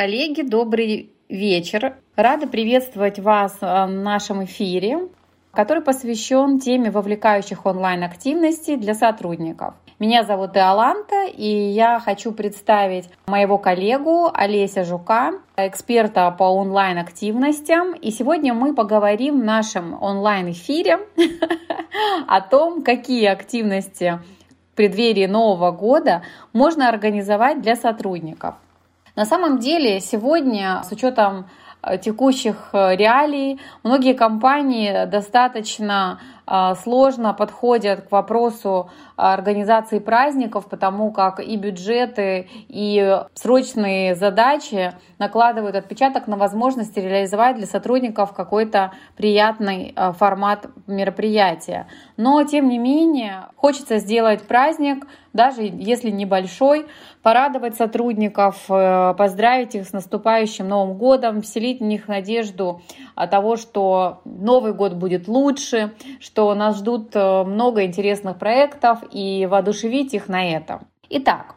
Коллеги, добрый вечер. Рада приветствовать вас э, в нашем эфире, который посвящен теме вовлекающих онлайн-активностей для сотрудников. Меня зовут Иоланта, и я хочу представить моего коллегу Олеся Жука, эксперта по онлайн-активностям. И сегодня мы поговорим в нашем онлайн-эфире о том, какие активности в преддверии Нового года можно организовать для сотрудников. На самом деле сегодня с учетом э, текущих э, реалий многие компании достаточно а, сложно подходят к вопросу организации праздников, потому как и бюджеты, и срочные задачи накладывают отпечаток на возможности реализовать для сотрудников какой-то приятный формат мероприятия. Но, тем не менее, хочется сделать праздник, даже если небольшой, порадовать сотрудников, э, поздравить их с наступающим Новым годом, вселить в них надежду того, что Новый год будет лучше, что нас ждут э, много интересных проектов и воодушевить их на этом. Итак,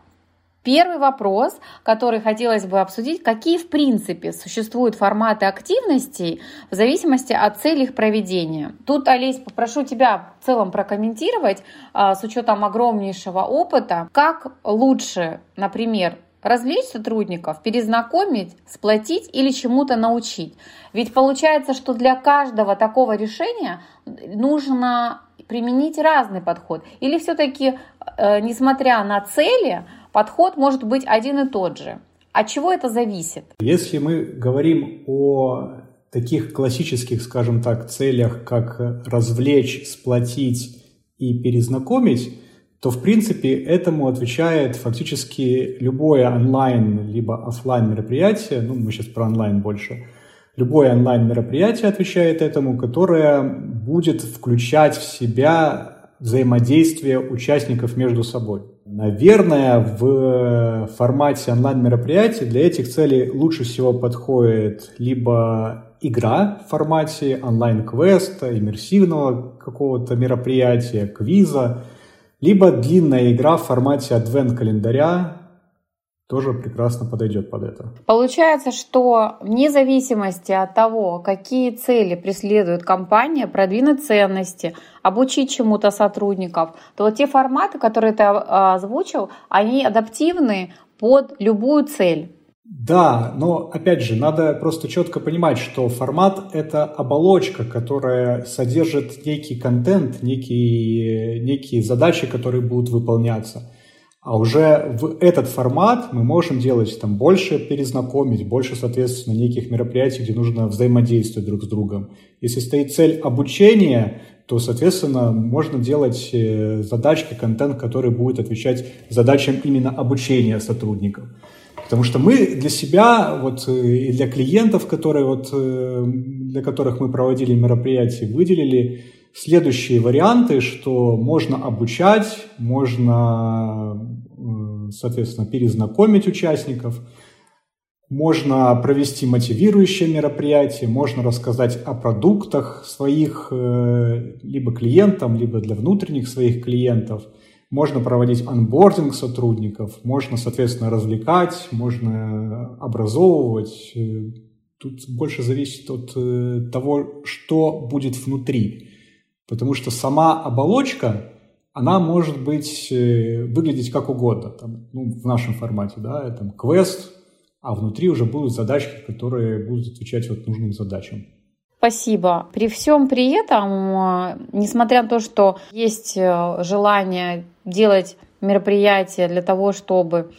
Первый вопрос, который хотелось бы обсудить, какие в принципе существуют форматы активностей в зависимости от целей их проведения. Тут, Олесь, попрошу тебя в целом прокомментировать а, с учетом огромнейшего опыта, как лучше, например, развлечь сотрудников, перезнакомить, сплотить или чему-то научить. Ведь получается, что для каждого такого решения нужно применить разный подход. Или все-таки, э, несмотря на цели, подход может быть один и тот же. От чего это зависит? Если мы говорим о таких классических, скажем так, целях, как развлечь, сплотить и перезнакомить, то в принципе этому отвечает фактически любое онлайн либо офлайн мероприятие, ну мы сейчас про онлайн больше, любое онлайн мероприятие отвечает этому, которое будет включать в себя взаимодействие участников между собой. Наверное, в формате онлайн-мероприятий для этих целей лучше всего подходит либо игра в формате онлайн-квеста, иммерсивного какого-то мероприятия, квиза, либо длинная игра в формате адвент-календаря тоже прекрасно подойдет под это. Получается, что вне зависимости от того, какие цели преследует компания, продвинуть ценности, обучить чему-то сотрудников, то вот те форматы, которые ты а, озвучил, они адаптивны под любую цель. Да, но опять же, надо просто четко понимать, что формат — это оболочка, которая содержит некий контент, некие, некие задачи, которые будут выполняться. А уже в этот формат мы можем делать там больше перезнакомить, больше, соответственно, неких мероприятий, где нужно взаимодействовать друг с другом. Если стоит цель обучения, то, соответственно, можно делать э, задачки, контент, который будет отвечать задачам именно обучения сотрудников. Потому что мы для себя, вот, э, и для клиентов, которые, вот, э, для которых мы проводили мероприятия, выделили следующие варианты, что можно обучать, можно, соответственно, перезнакомить участников, можно провести мотивирующее мероприятие, можно рассказать о продуктах своих либо клиентам, либо для внутренних своих клиентов – можно проводить анбординг сотрудников, можно, соответственно, развлекать, можно образовывать. Тут больше зависит от э, того, что будет внутри. Потому что сама оболочка, она может быть, э, выглядеть как угодно. Там, ну, в нашем формате, да, там квест, а внутри уже будут задачки, которые будут отвечать вот нужным задачам. Спасибо. При всем при этом, э, несмотря на то, что есть э, желание делать мероприятия для того, чтобы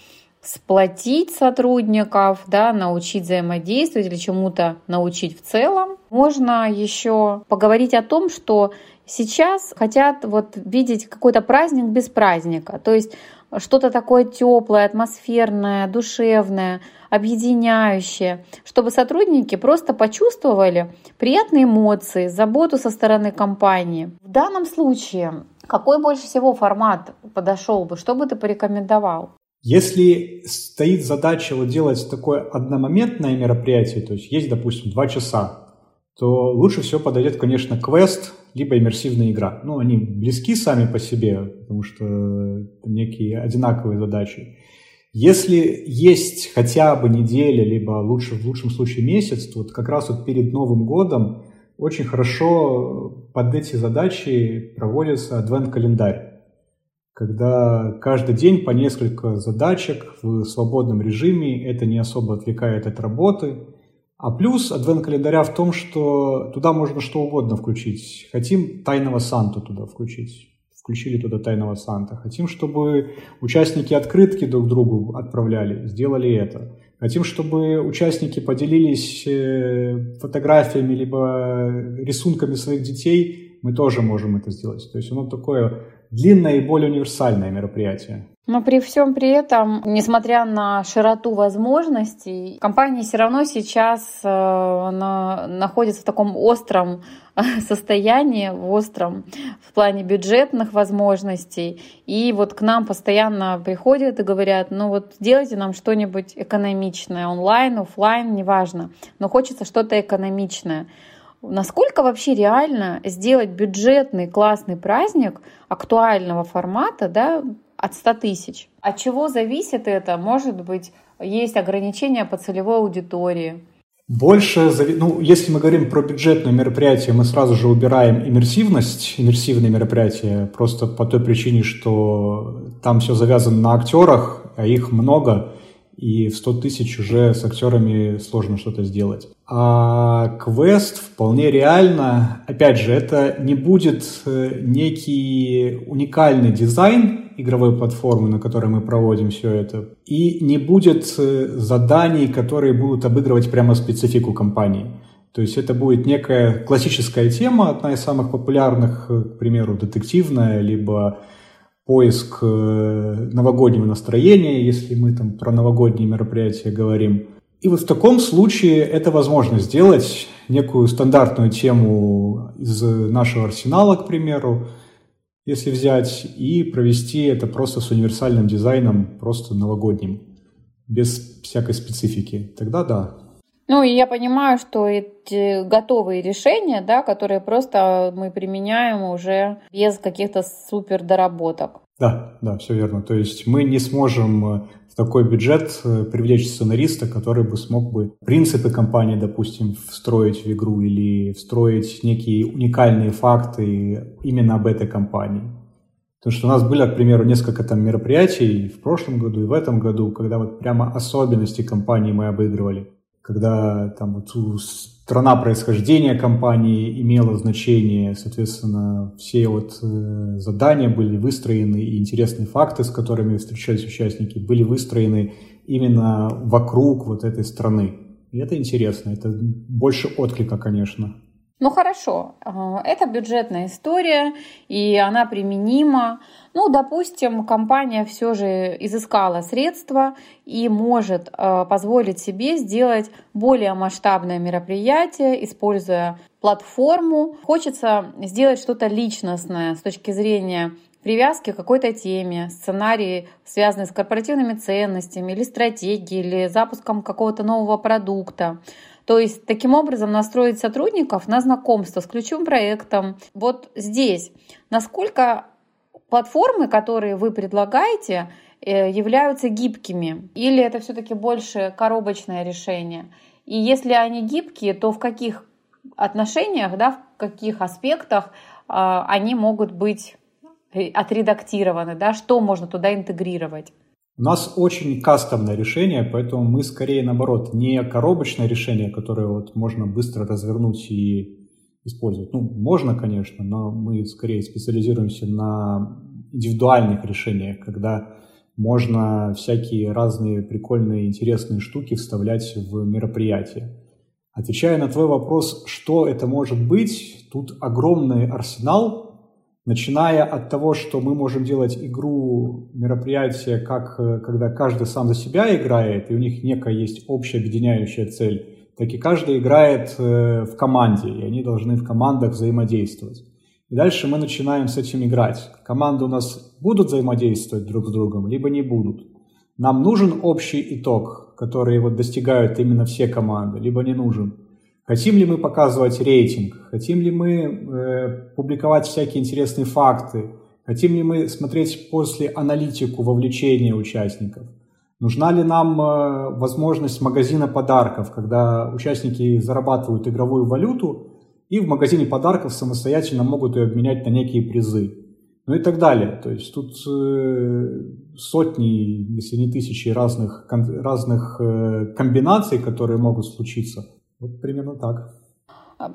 сплотить сотрудников, да, научить взаимодействовать или чему-то научить в целом. Можно еще поговорить о том, что сейчас хотят вот видеть какой-то праздник без праздника. То есть что-то такое теплое, атмосферное, душевное, объединяющее, чтобы сотрудники просто почувствовали приятные эмоции, заботу со стороны компании. В данном случае какой больше всего формат подошел бы? Что бы ты порекомендовал? Если стоит задача вот делать такое одномоментное мероприятие, то есть есть, допустим, два часа, то лучше всего подойдет, конечно, квест, либо иммерсивная игра. Ну, они близки сами по себе, потому что некие одинаковые задачи. Если есть хотя бы неделя, либо лучше, в лучшем случае месяц, то вот как раз вот перед Новым годом очень хорошо под эти задачи проводится адвент-календарь когда каждый день по несколько задачек в свободном режиме, это не особо отвлекает от работы. А плюс адвент-календаря в том, что туда можно что угодно включить. Хотим тайного Санту туда включить. Включили туда тайного Санта. Хотим, чтобы участники открытки друг другу отправляли. Сделали это. Хотим, чтобы участники поделились э, фотографиями либо рисунками своих детей. Мы тоже можем это сделать. То есть оно такое длинное и более универсальное мероприятие. Но при всем при этом, несмотря на широту возможностей, компания все равно сейчас э, на, в таком остром состоянии, в остром в плане бюджетных возможностей. И вот к нам постоянно приходят и говорят, ну вот сделайте нам что-нибудь экономичное, онлайн, офлайн, неважно, но хочется что-то экономичное. Насколько вообще реально сделать бюджетный классный праздник актуального формата да, от 100 тысяч? От чего зависит это? Может быть, есть ограничения по целевой аудитории? Больше, ну, если мы говорим про бюджетное мероприятие, мы сразу же убираем иммерсивность, иммерсивные мероприятия, просто по той причине, что там все завязано на актерах, а их много, и в 100 тысяч уже с актерами сложно что-то сделать. А квест вполне реально, опять же, это не будет э, некий уникальный дизайн игровой платформы, на которой мы проводим все это, и не будет э, заданий, которые будут обыгрывать прямо специфику компании. То есть это будет некая классическая тема, одна из самых популярных, э, к примеру, детективная, либо поиск э, новогоднего настроения, если мы там про новогодние мероприятия говорим. И вот в таком случае это возможно сделать некую стандартную тему из нашего арсенала, к примеру, если взять, и провести это просто с универсальным дизайном, просто новогодним, без всякой специфики. Тогда да, ну, и я понимаю, что эти готовые решения, да, которые просто мы применяем уже без каких-то супер доработок. Да, да, все верно. То есть мы не сможем э, в такой бюджет э, привлечь сценариста, который бы смог бы принципы компании, допустим, встроить в игру или встроить некие уникальные факты именно об этой компании. Потому что у нас были, к примеру, несколько там мероприятий в прошлом году и в этом году, когда вот прямо особенности компании мы обыгрывали когда там вот страна происхождения компании имела значение, соответственно, все вот э, задания были выстроены, и интересные факты, с которыми встречались участники, были выстроены именно вокруг вот этой страны. И это интересно, это больше отклика, конечно. Ну хорошо, это бюджетная история, и она применима. Ну, допустим, компания все же изыскала средства и может э, позволить себе сделать более масштабное мероприятие, используя платформу. Хочется сделать что-то личностное с точки зрения привязки к какой-то теме, сценарии, связанные с корпоративными ценностями или стратегией, или запуском какого-то нового продукта. То есть таким образом настроить сотрудников на знакомство с ключевым проектом. Вот здесь, насколько платформы, которые вы предлагаете, э, являются гибкими? Или это все-таки больше коробочное решение? И если они гибкие, то в каких отношениях, да, в каких аспектах а, они могут быть отредактированы, да, что можно туда интегрировать? У нас очень кастомное решение, поэтому мы скорее наоборот не коробочное решение, которое вот можно быстро развернуть и использовать. Ну, можно, конечно, но мы скорее специализируемся на индивидуальных решениях, когда можно всякие разные прикольные, интересные штуки вставлять в мероприятие. Отвечая на твой вопрос, что это может быть, тут огромный арсенал начиная от того, что мы можем делать игру, мероприятие, как э, когда каждый сам за себя играет, и у них некая есть общая объединяющая цель, так и каждый играет э, в команде, и они должны в командах взаимодействовать. И дальше мы начинаем с этим играть. Команды у нас будут взаимодействовать друг с другом, либо не будут. Нам нужен общий итог, который вот достигают именно все команды, либо не нужен. Хотим ли мы показывать рейтинг? Хотим ли мы э, публиковать всякие интересные факты? Хотим ли мы смотреть после аналитику вовлечения участников? Нужна ли нам э, возможность магазина подарков, когда участники зарабатывают игровую валюту и в магазине подарков самостоятельно могут ее обменять на некие призы? Ну и так далее. То есть тут э, сотни, если не тысячи разных, разных э, комбинаций, которые могут случиться. Вот примерно так.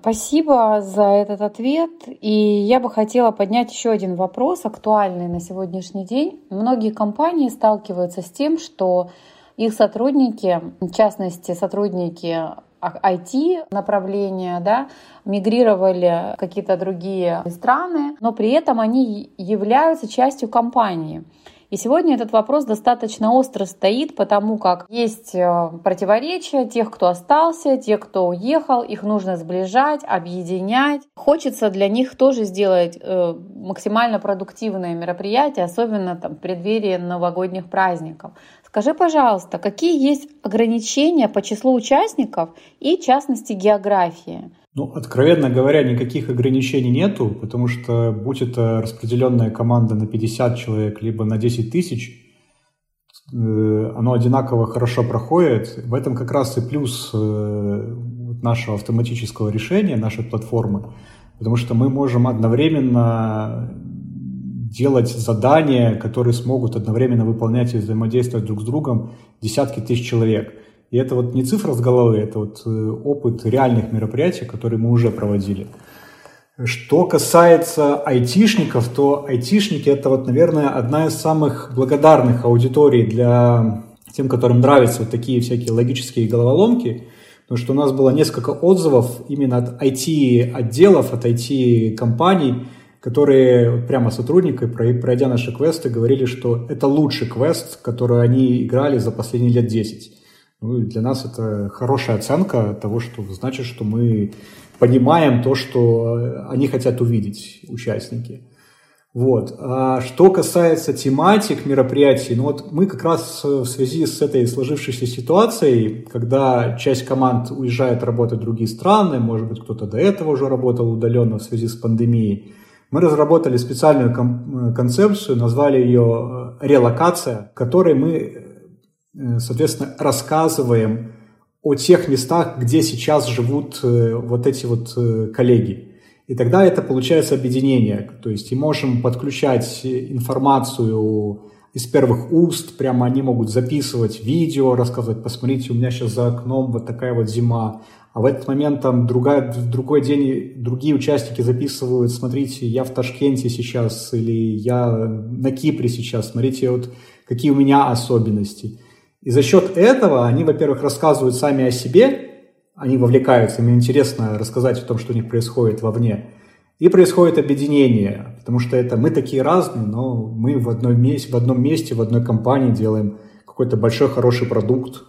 Спасибо за этот ответ. И я бы хотела поднять еще один вопрос, актуальный на сегодняшний день. Многие компании сталкиваются с тем, что их сотрудники, в частности сотрудники IT направления, да, мигрировали в какие-то другие страны, но при этом они являются частью компании. И сегодня этот вопрос достаточно остро стоит, потому как есть э, противоречия тех, кто остался, тех, кто уехал, их нужно сближать, объединять. Хочется для них тоже сделать э, максимально продуктивное мероприятие, особенно там, в преддверии новогодних праздников. Скажи, пожалуйста, какие есть ограничения по числу участников и, в частности, географии? Ну, откровенно говоря, никаких ограничений нету, потому что будь это распределенная команда на 50 человек, либо на 10 тысяч, э, оно одинаково хорошо проходит. В этом как раз и плюс э, нашего автоматического решения, нашей платформы, потому что мы можем одновременно делать задания, которые смогут одновременно выполнять и взаимодействовать друг с другом десятки тысяч человек – и это вот не цифра с головы, это вот э, опыт реальных мероприятий, которые мы уже проводили. Что касается айтишников, то айтишники это вот, наверное, одна из самых благодарных аудиторий для тем, которым нравятся вот такие всякие логические головоломки, потому что у нас было несколько отзывов именно от IT-отделов, от IT-компаний, которые прямо сотрудники, пройдя наши квесты, говорили, что это лучший квест, который они играли за последние лет 10. Ну, и для нас это хорошая оценка того, что значит, что мы понимаем то, что они хотят увидеть, участники. Вот. А что касается тематик мероприятий, ну вот мы как раз в связи с этой сложившейся ситуацией, когда часть команд уезжает работать в другие страны, может быть, кто-то до этого уже работал удаленно в связи с пандемией, мы разработали специальную концепцию, назвали ее релокация, которой мы Э, соответственно, рассказываем о тех местах, где сейчас живут э, вот эти вот э, коллеги. И тогда это получается объединение. То есть и можем подключать информацию из первых уст, прямо они могут записывать видео, рассказывать, посмотрите, у меня сейчас за окном вот такая вот зима, а в этот момент там другая, в другой день другие участники записывают, смотрите, я в Ташкенте сейчас, или я на Кипре сейчас, смотрите, вот какие у меня особенности. И за счет этого они, во-первых, рассказывают сами о себе, они вовлекаются, им интересно рассказать о том, что у них происходит вовне. И происходит объединение, потому что это мы такие разные, но мы в, одной месте, в одном месте, в одной компании делаем какой-то большой хороший продукт,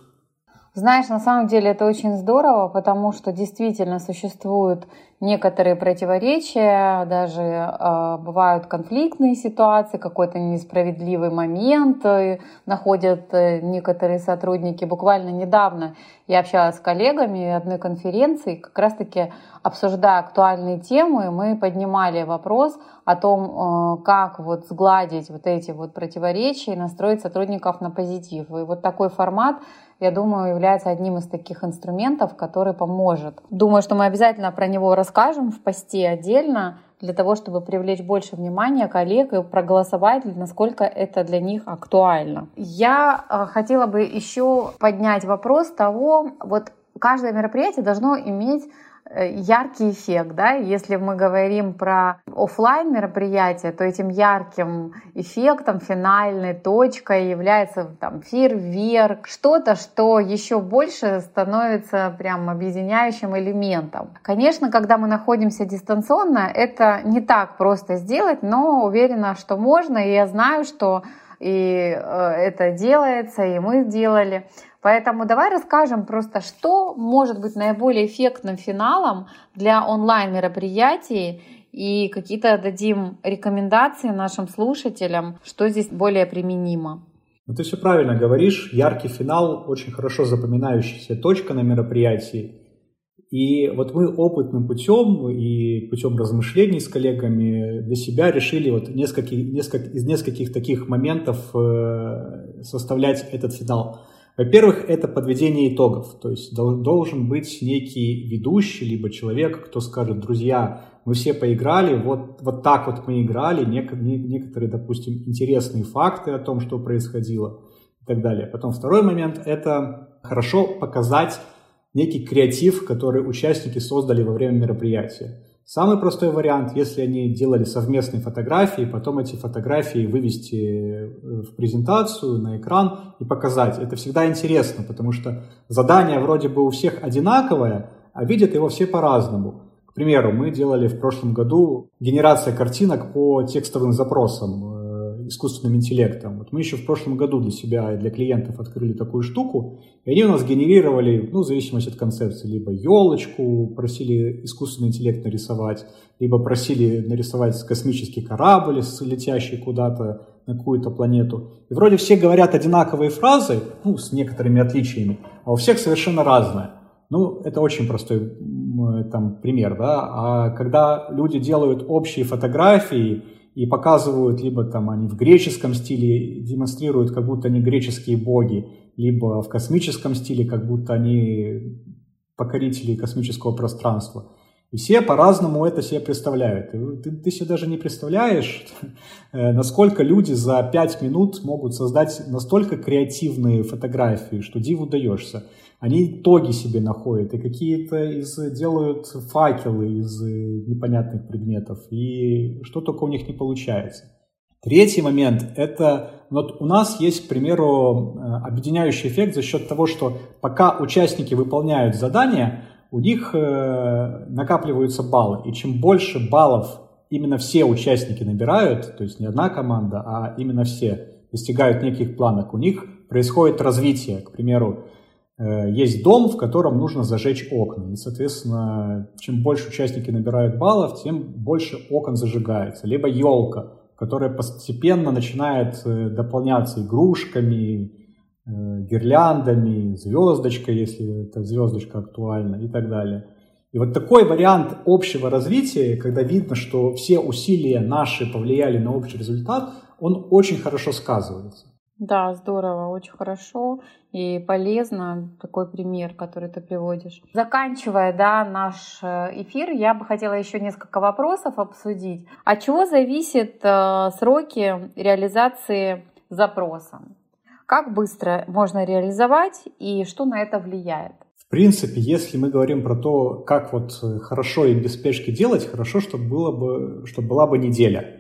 знаешь, на самом деле это очень здорово, потому что действительно существуют некоторые противоречия, даже э, бывают конфликтные ситуации, какой-то несправедливый момент э, находят э, некоторые сотрудники. Буквально недавно я общалась с коллегами одной конференции, как раз-таки обсуждая актуальные темы, мы поднимали вопрос о том, э, как вот сгладить вот эти вот противоречия и настроить сотрудников на позитив. И вот такой формат я думаю, является одним из таких инструментов, который поможет. Думаю, что мы обязательно про него расскажем в посте отдельно, для того, чтобы привлечь больше внимания коллег и проголосовать, насколько это для них актуально. Я э, хотела бы еще поднять вопрос того, вот каждое мероприятие должно иметь яркий эффект, да, если мы говорим про офлайн мероприятие, то этим ярким эффектом, финальной точкой является там фейерверк, что-то, что еще больше становится прям объединяющим элементом. Конечно, когда мы находимся дистанционно, это не так просто сделать, но уверена, что можно, и я знаю, что и э, это делается, и мы сделали. Поэтому давай расскажем просто, что может быть наиболее эффектным финалом для онлайн-мероприятий и какие-то дадим рекомендации нашим слушателям, что здесь более применимо. Ну, ты все правильно говоришь. Яркий финал, очень хорошо запоминающаяся точка на мероприятии. И вот мы опытным путем и путем размышлений с коллегами для себя решили вот несколько, несколько, из нескольких таких моментов э, составлять этот финал. Во-первых, это подведение итогов, то есть должен быть некий ведущий, либо человек, кто скажет, друзья, мы все поиграли, вот, вот так вот мы играли, некоторые, допустим, интересные факты о том, что происходило и так далее. Потом второй момент – это хорошо показать некий креатив, который участники создали во время мероприятия. Самый простой вариант, если они делали совместные фотографии, потом эти фотографии вывести э, в презентацию, на экран и показать. Это всегда интересно, потому что задание вроде бы у всех одинаковое, а видят его все по-разному. К примеру, мы делали в прошлом году генерация картинок по текстовым запросам искусственным интеллектом. Вот мы еще в прошлом году для себя и для клиентов открыли такую штуку, и они у нас генерировали, ну, в зависимости от концепции, либо елочку просили искусственный интеллект нарисовать, либо просили нарисовать космический корабль, летящий куда-то на какую-то планету. И вроде все говорят одинаковые фразы, ну, с некоторыми отличиями, а у всех совершенно разное. Ну, это очень простой там, пример, да. А когда люди делают общие фотографии, и показывают, либо там они в греческом стиле демонстрируют, как будто они греческие боги, либо в космическом стиле, как будто они покорители космического пространства. И все по-разному это себе представляют. Ты, ты себе даже не представляешь, э, насколько люди за пять минут могут создать настолько креативные фотографии, что диву даешься. Они итоги себе находят и какие-то из, делают факелы из непонятных предметов, и что только у них не получается. Третий момент – это вот у нас есть, к примеру, э, объединяющий эффект за счет того, что пока участники выполняют задания, у них э, накапливаются баллы. И чем больше баллов именно все участники набирают, то есть не одна команда, а именно все достигают неких планок, у них происходит развитие. К примеру, Э, есть дом, в котором нужно зажечь окна. И, соответственно, чем больше участники набирают баллов, тем больше окон зажигается. Либо елка, которая постепенно начинает э, дополняться игрушками, э, гирляндами, звездочкой, если эта звездочка актуальна и так далее. И вот такой вариант общего развития, когда видно, что все усилия наши повлияли на общий результат, он очень хорошо сказывается. Да, здорово, очень хорошо и полезно такой пример, который ты приводишь. Заканчивая да, наш э, эфир, я бы хотела еще несколько вопросов обсудить. От чего зависят э, сроки реализации запроса? Как быстро можно реализовать и что на это влияет? В принципе, если мы говорим про то, как вот э, хорошо и без спешки делать, хорошо, чтобы, было бы, чтобы была бы неделя.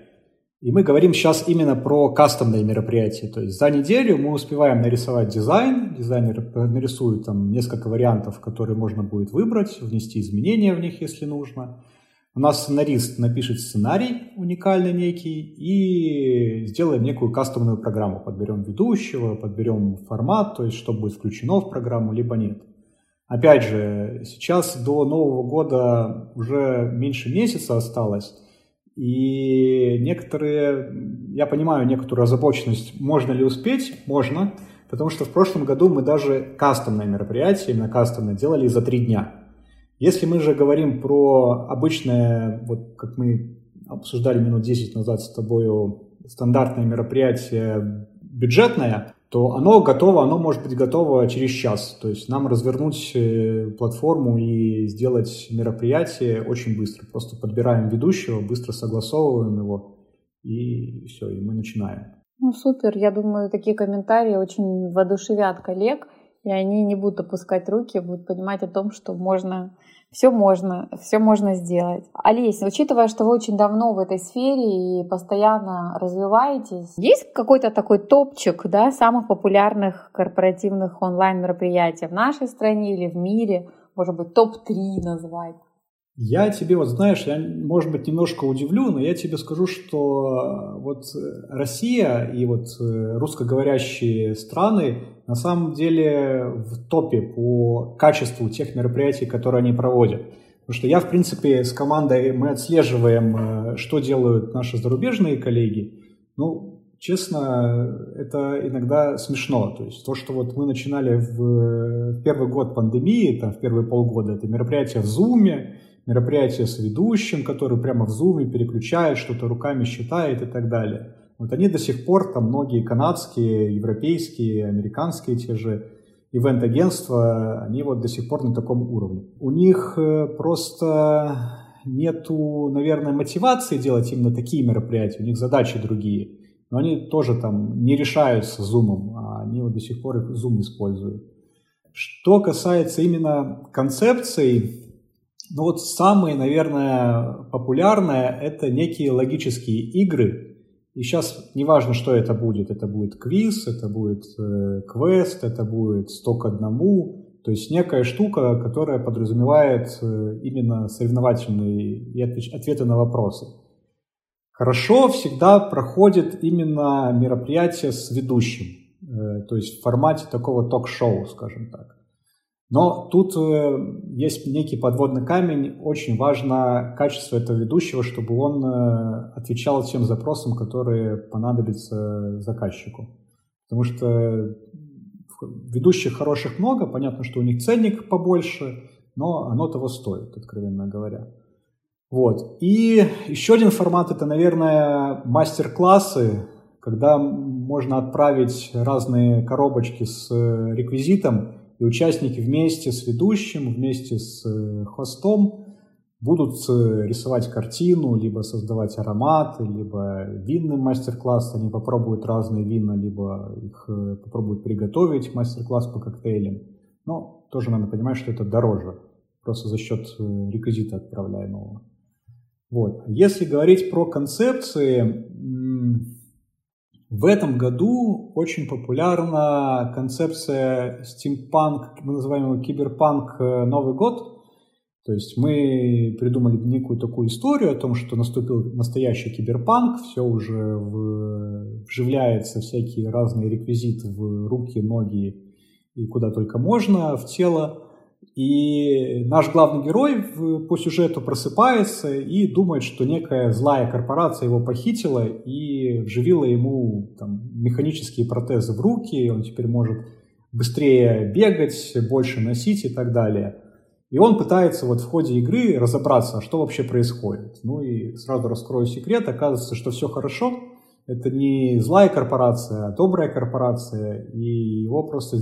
И мы говорим сейчас именно про кастомные мероприятия. То есть за неделю мы успеваем нарисовать дизайн, дизайнер нарисует там несколько вариантов, которые можно будет выбрать, внести изменения в них, если нужно. У нас сценарист напишет сценарий уникальный некий и сделаем некую кастомную программу. Подберем ведущего, подберем формат, то есть что будет включено в программу, либо нет. Опять же, сейчас до Нового года уже меньше месяца осталось. И некоторые, я понимаю некоторую озабоченность, можно ли успеть? Можно, потому что в прошлом году мы даже кастомное мероприятие, именно кастомное, делали за три дня. Если мы же говорим про обычное, вот как мы обсуждали минут 10 назад с тобой, стандартное мероприятие бюджетное, то оно готово, оно может быть готово через час. То есть нам развернуть э, платформу и сделать мероприятие очень быстро. Просто подбираем ведущего, быстро согласовываем его, и все, и мы начинаем. Ну, супер. Я думаю, такие комментарии очень воодушевят коллег, и они не будут опускать руки, будут понимать о том, что можно все можно, все можно сделать. Олеся, учитывая, что вы очень давно в этой сфере и постоянно развиваетесь, есть какой-то такой топчик да, самых популярных корпоративных онлайн-мероприятий в нашей стране или в мире? Может быть, топ-3 назвать? Я тебе, вот знаешь, я, может быть, немножко удивлю, но я тебе скажу, что вот Россия и вот русскоговорящие страны на самом деле в топе по качеству тех мероприятий, которые они проводят. Потому что я, в принципе, с командой мы отслеживаем, что делают наши зарубежные коллеги. Ну, честно, это иногда смешно. То есть то, что вот мы начинали в первый год пандемии, там, в первые полгода, это мероприятие в Zoom, мероприятие с ведущим, который прямо в Zoom переключает, что-то руками считает и так далее. Вот они до сих пор, там многие канадские, европейские, американские те же ивент-агентства, они вот до сих пор на таком уровне. У них э, просто нету, наверное, мотивации делать именно такие мероприятия, у них задачи другие. Но они тоже там не решаются зумом, а они вот до сих пор зум используют. Что касается именно концепций, ну вот самые, наверное, популярные это некие логические игры. И сейчас неважно, что это будет. Это будет квиз, это будет э, квест, это будет 100 к одному. То есть некая штука, которая подразумевает э, именно соревновательные ответы на вопросы. Хорошо всегда проходит именно мероприятие с ведущим, э, то есть в формате такого ток-шоу, скажем так. Но тут э, есть некий подводный камень. Очень важно качество этого ведущего, чтобы он отвечал тем запросам, которые понадобятся заказчику. Потому что Ведущих хороших много, понятно, что у них ценник побольше, но оно того стоит, откровенно говоря. Вот. И еще один формат это, наверное, мастер-классы, когда можно отправить разные коробочки с э, реквизитом, и участники вместе с ведущим, вместе с э, хостом будут э, рисовать картину, либо создавать ароматы, либо винный мастер-класс, они попробуют разные вина, либо их э, попробуют приготовить, мастер-класс по коктейлям. Но тоже надо понимать, что это дороже, просто за счет реквизита отправляемого. Вот. Если говорить про концепции, в этом году очень популярна концепция стимпанк, мы называем его киберпанк Новый год – то есть мы придумали некую такую историю о том, что наступил настоящий киберпанк, все уже в... вживляется всякие разные реквизиты в руки, ноги и куда только можно, в тело. И наш главный герой по сюжету просыпается и думает, что некая злая корпорация его похитила и вживила ему там, механические протезы в руки, и он теперь может быстрее бегать, больше носить и так далее. И он пытается вот в ходе игры разобраться, а что вообще происходит. Ну и сразу раскрою секрет, оказывается, что все хорошо. Это не злая корпорация, а добрая корпорация, и его просто э,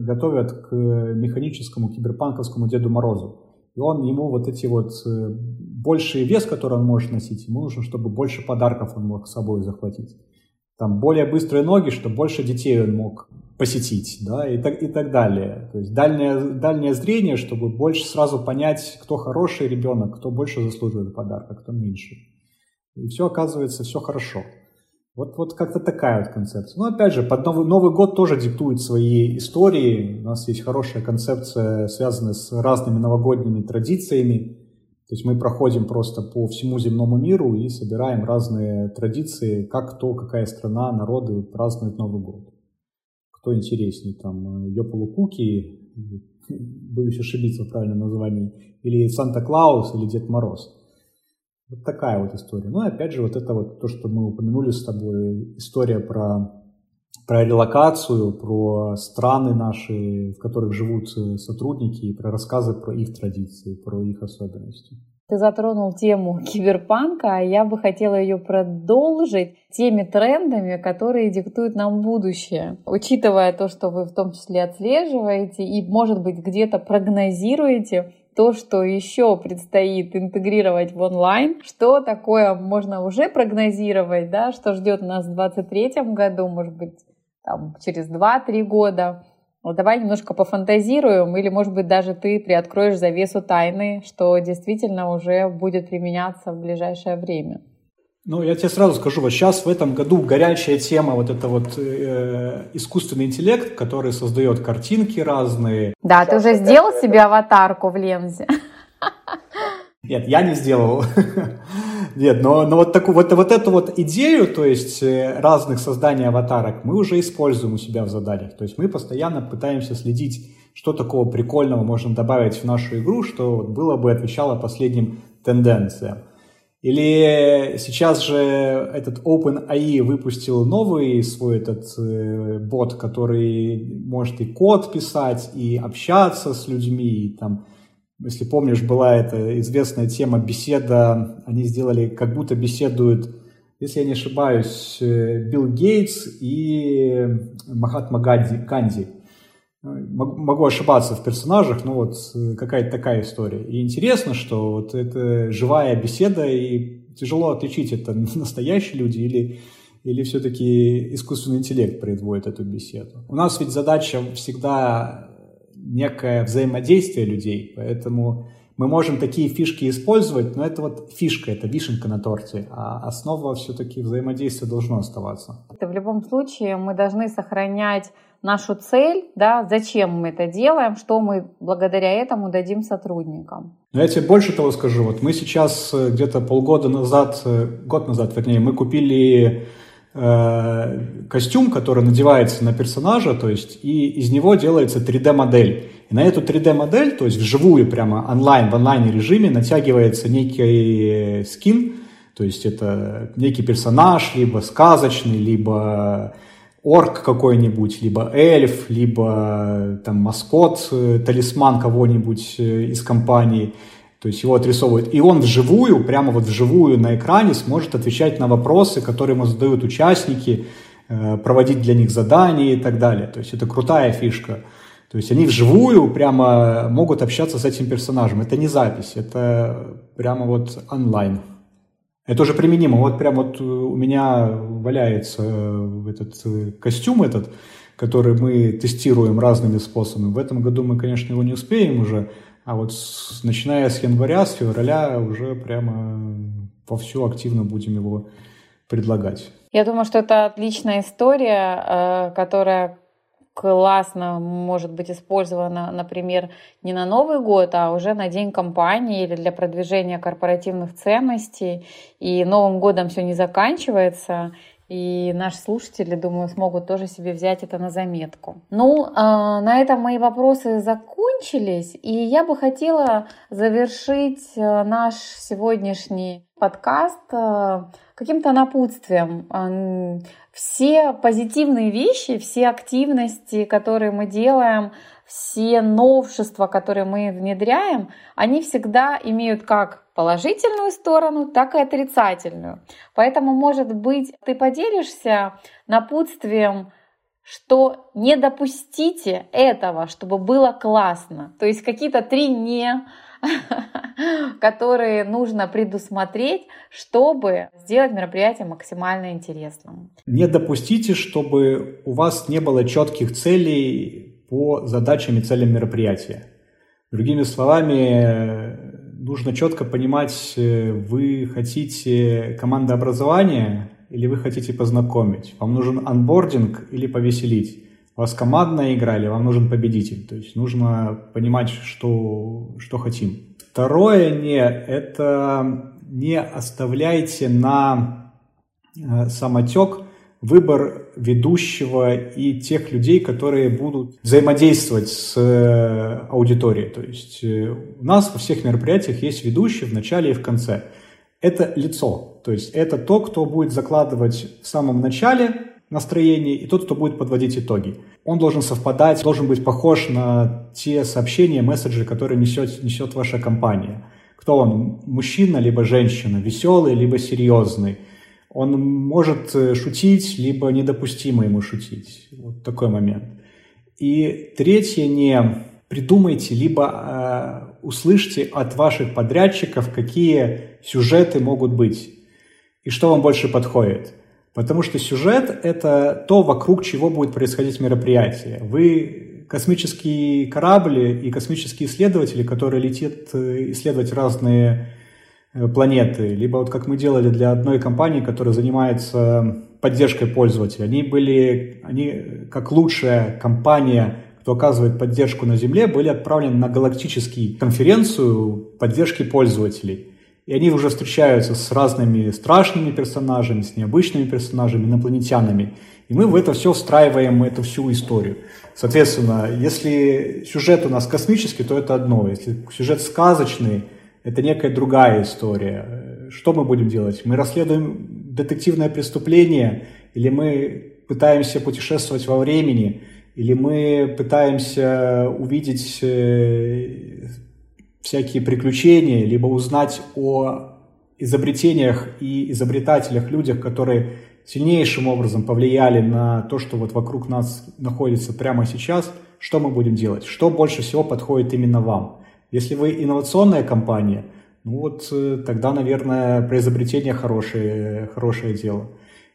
готовят к механическому киберпанковскому Деду Морозу. И он ему вот эти вот э, больший вес, который он может носить, ему нужно, чтобы больше подарков он мог с собой захватить. Там более быстрые ноги, чтобы больше детей он мог посетить, да, и так, и так далее. То есть дальнее, дальнее зрение, чтобы больше сразу понять, кто хороший ребенок, кто больше заслуживает подарка, кто меньше. И все оказывается, все хорошо. Вот, вот как-то такая вот концепция. Ну, опять же, под Новый, Новый год тоже диктует свои истории. У нас есть хорошая концепция, связанная с разными новогодними традициями. То есть мы проходим просто по всему земному миру и собираем разные традиции, как кто, какая страна, народы празднуют Новый год кто интереснее, там, Йополукуки, боюсь ошибиться в правильном названии, или Санта-Клаус, или Дед Мороз. Вот такая вот история. Ну и опять же, вот это вот то, что мы упомянули с тобой, история про, про релокацию, про страны наши, в которых живут сотрудники, и про рассказы про их традиции, про их особенности. Ты затронул тему киберпанка, а я бы хотела ее продолжить теми трендами, которые диктуют нам будущее. Учитывая то, что вы в том числе отслеживаете и, может быть, где-то прогнозируете, то, что еще предстоит интегрировать в онлайн, что такое можно уже прогнозировать, да, что ждет нас в 2023 году, может быть, там, через 2-3 года. Вот давай немножко пофантазируем, или, может быть, даже ты приоткроешь завесу тайны, что действительно уже будет применяться в ближайшее время. Ну, я тебе сразу скажу, вот сейчас в этом году горячая тема вот это вот э, искусственный интеллект, который создает картинки разные. Да, ты уже сделал себе аватарку в Лензе? Нет, я не сделал. Нет, но, но вот, такую, вот, вот эту вот идею, то есть э, разных созданий аватарок, мы уже используем у себя в задачах. То есть мы постоянно пытаемся следить, что такого прикольного можно добавить в нашу игру, что было бы отвечало последним тенденциям. Или сейчас же этот OpenAI выпустил новый свой этот э, бот, который может и код писать, и общаться с людьми, и там если помнишь, была эта известная тема беседа, они сделали, как будто беседуют, если я не ошибаюсь, э, Билл Гейтс и Махатма Ганди. Ганди. Могу ошибаться в персонажах, но вот э, какая-то такая история. И интересно, что вот это живая беседа, и тяжело отличить, это настоящие люди или, или все-таки искусственный интеллект производит эту беседу. У нас ведь задача всегда некое взаимодействие людей, поэтому мы можем такие фишки использовать, но это вот фишка, это вишенка на торте, а основа все-таки взаимодействия должно оставаться. Это в любом случае мы должны сохранять нашу цель, да, зачем мы это делаем, что мы благодаря этому дадим сотрудникам. Но я тебе больше того скажу. Вот мы сейчас э, где-то полгода назад, э, год назад, вернее, мы купили Э, костюм, который надевается на персонажа, то есть и из него делается 3D-модель. И на эту 3D-модель, то есть вживую прямо онлайн, в онлайн-режиме натягивается некий скин, то есть это некий персонаж, либо сказочный, либо орк какой-нибудь, либо эльф, либо там маскот, э, талисман кого-нибудь э, из компании – то есть его отрисовывают. И он вживую, прямо вот вживую на экране сможет отвечать на вопросы, которые ему задают участники, э, проводить для них задания и так далее. То есть это крутая фишка. То есть они вживую прямо могут общаться с этим персонажем. Это не запись, это прямо вот онлайн. Это уже применимо. Вот прямо вот у меня валяется этот костюм этот, который мы тестируем разными способами. В этом году мы, конечно, его не успеем уже а вот с, начиная с января, с февраля уже прямо вовсю активно будем его предлагать. Я думаю, что это отличная история, э, которая классно может быть использована, например, не на Новый год, а уже на День компании или для продвижения корпоративных ценностей. И Новым годом все не заканчивается. И наши слушатели, думаю, смогут тоже себе взять это на заметку. Ну, а, на этом мои вопросы закончились. И я бы хотела завершить э, наш сегодняшний подкаст э, каким-то напутствием. Все позитивные вещи, все активности, которые мы делаем, все новшества, которые мы внедряем, они всегда имеют как положительную сторону, так и отрицательную. Поэтому, может быть, ты поделишься напутствием, что не допустите этого, чтобы было классно. То есть какие-то три «не», которые нужно предусмотреть, чтобы сделать мероприятие максимально интересным. Не допустите, чтобы у вас не было четких целей по задачам и целям мероприятия. Другими словами, нужно четко понимать, э, вы хотите командообразование или вы хотите познакомить. Вам нужен анбординг или повеселить. У вас командная игра или вам нужен победитель. То есть нужно понимать, что, что хотим. Второе не – это не оставляйте на э, самотек выбор ведущего и тех людей, которые будут взаимодействовать с э, аудиторией. То есть э, у нас во всех мероприятиях есть ведущий в начале и в конце. Это лицо, то есть это то, кто будет закладывать в самом начале настроение и тот, кто будет подводить итоги. Он должен совпадать, должен быть похож на те сообщения, месседжи, которые несет, несет ваша компания. Кто он? Мужчина, либо женщина, веселый, либо серьезный – он может э, шутить, либо недопустимо ему шутить. Вот такой момент. И третье, не придумайте, либо э, услышьте от ваших подрядчиков, какие сюжеты могут быть и что вам больше подходит. Потому что сюжет – это то, вокруг чего будет происходить мероприятие. Вы космические корабли и космические исследователи, которые летят э, исследовать разные Э, планеты, либо вот как мы делали для одной компании, которая занимается поддержкой пользователей. Они были, они как лучшая компания, кто оказывает поддержку на Земле, были отправлены на галактическую конференцию поддержки пользователей. И они уже встречаются с разными страшными персонажами, с необычными персонажами, инопланетянами. И мы в это все встраиваем, эту всю историю. Соответственно, если сюжет у нас космический, то это одно. Если сюжет сказочный, это некая другая история. что мы будем делать? Мы расследуем детективное преступление, или мы пытаемся путешествовать во времени, или мы пытаемся увидеть э, всякие приключения, либо узнать о изобретениях и изобретателях, людях, которые сильнейшим образом повлияли на то, что вот вокруг нас находится прямо сейчас, что мы будем делать? Что больше всего подходит именно вам? Если вы инновационная компания, ну вот э, тогда, наверное, про изобретение хорошее, хорошее дело.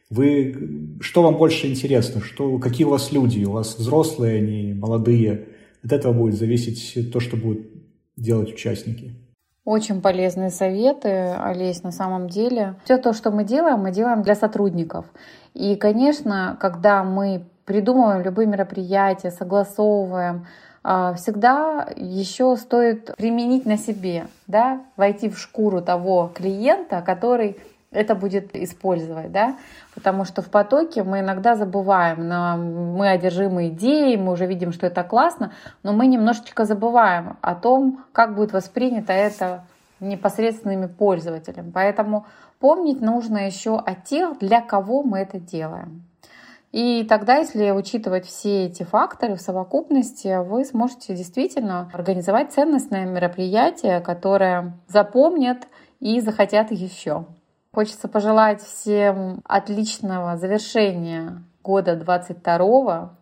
Вы, что вам больше интересно? Что, какие у вас люди? У вас взрослые, они молодые? От этого будет зависеть то, что будут делать участники. Очень полезные советы, Олесь, на самом деле. Все то, что мы делаем, мы делаем для сотрудников. И, конечно, когда мы придумываем любые мероприятия, согласовываем, а, всегда еще стоит применить на себе, да, войти в шкуру того клиента, который это будет использовать, да, потому что в потоке мы иногда забываем, мы одержимы идеей, мы уже видим, что это классно, но мы немножечко забываем о том, как будет воспринято это непосредственными пользователями. Поэтому помнить нужно еще о тех, для кого мы это делаем. И тогда, если учитывать все эти факторы в совокупности, вы сможете действительно организовать ценностное мероприятие, которое запомнят и захотят еще. Хочется пожелать всем отличного завершения года 22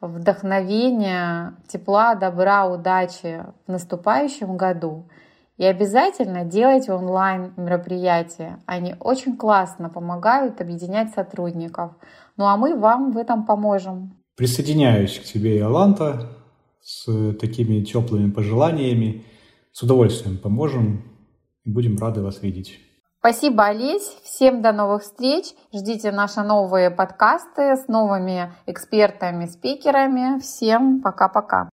вдохновения, тепла, добра, удачи в наступающем году. И обязательно делайте онлайн мероприятия. Они очень классно помогают объединять сотрудников. Ну а мы вам в этом поможем. Присоединяюсь к тебе, Аланта, с такими теплыми пожеланиями. С удовольствием поможем будем рады вас видеть. Спасибо, Олесь. Всем до новых встреч. Ждите наши новые подкасты с новыми экспертами, спикерами. Всем пока-пока.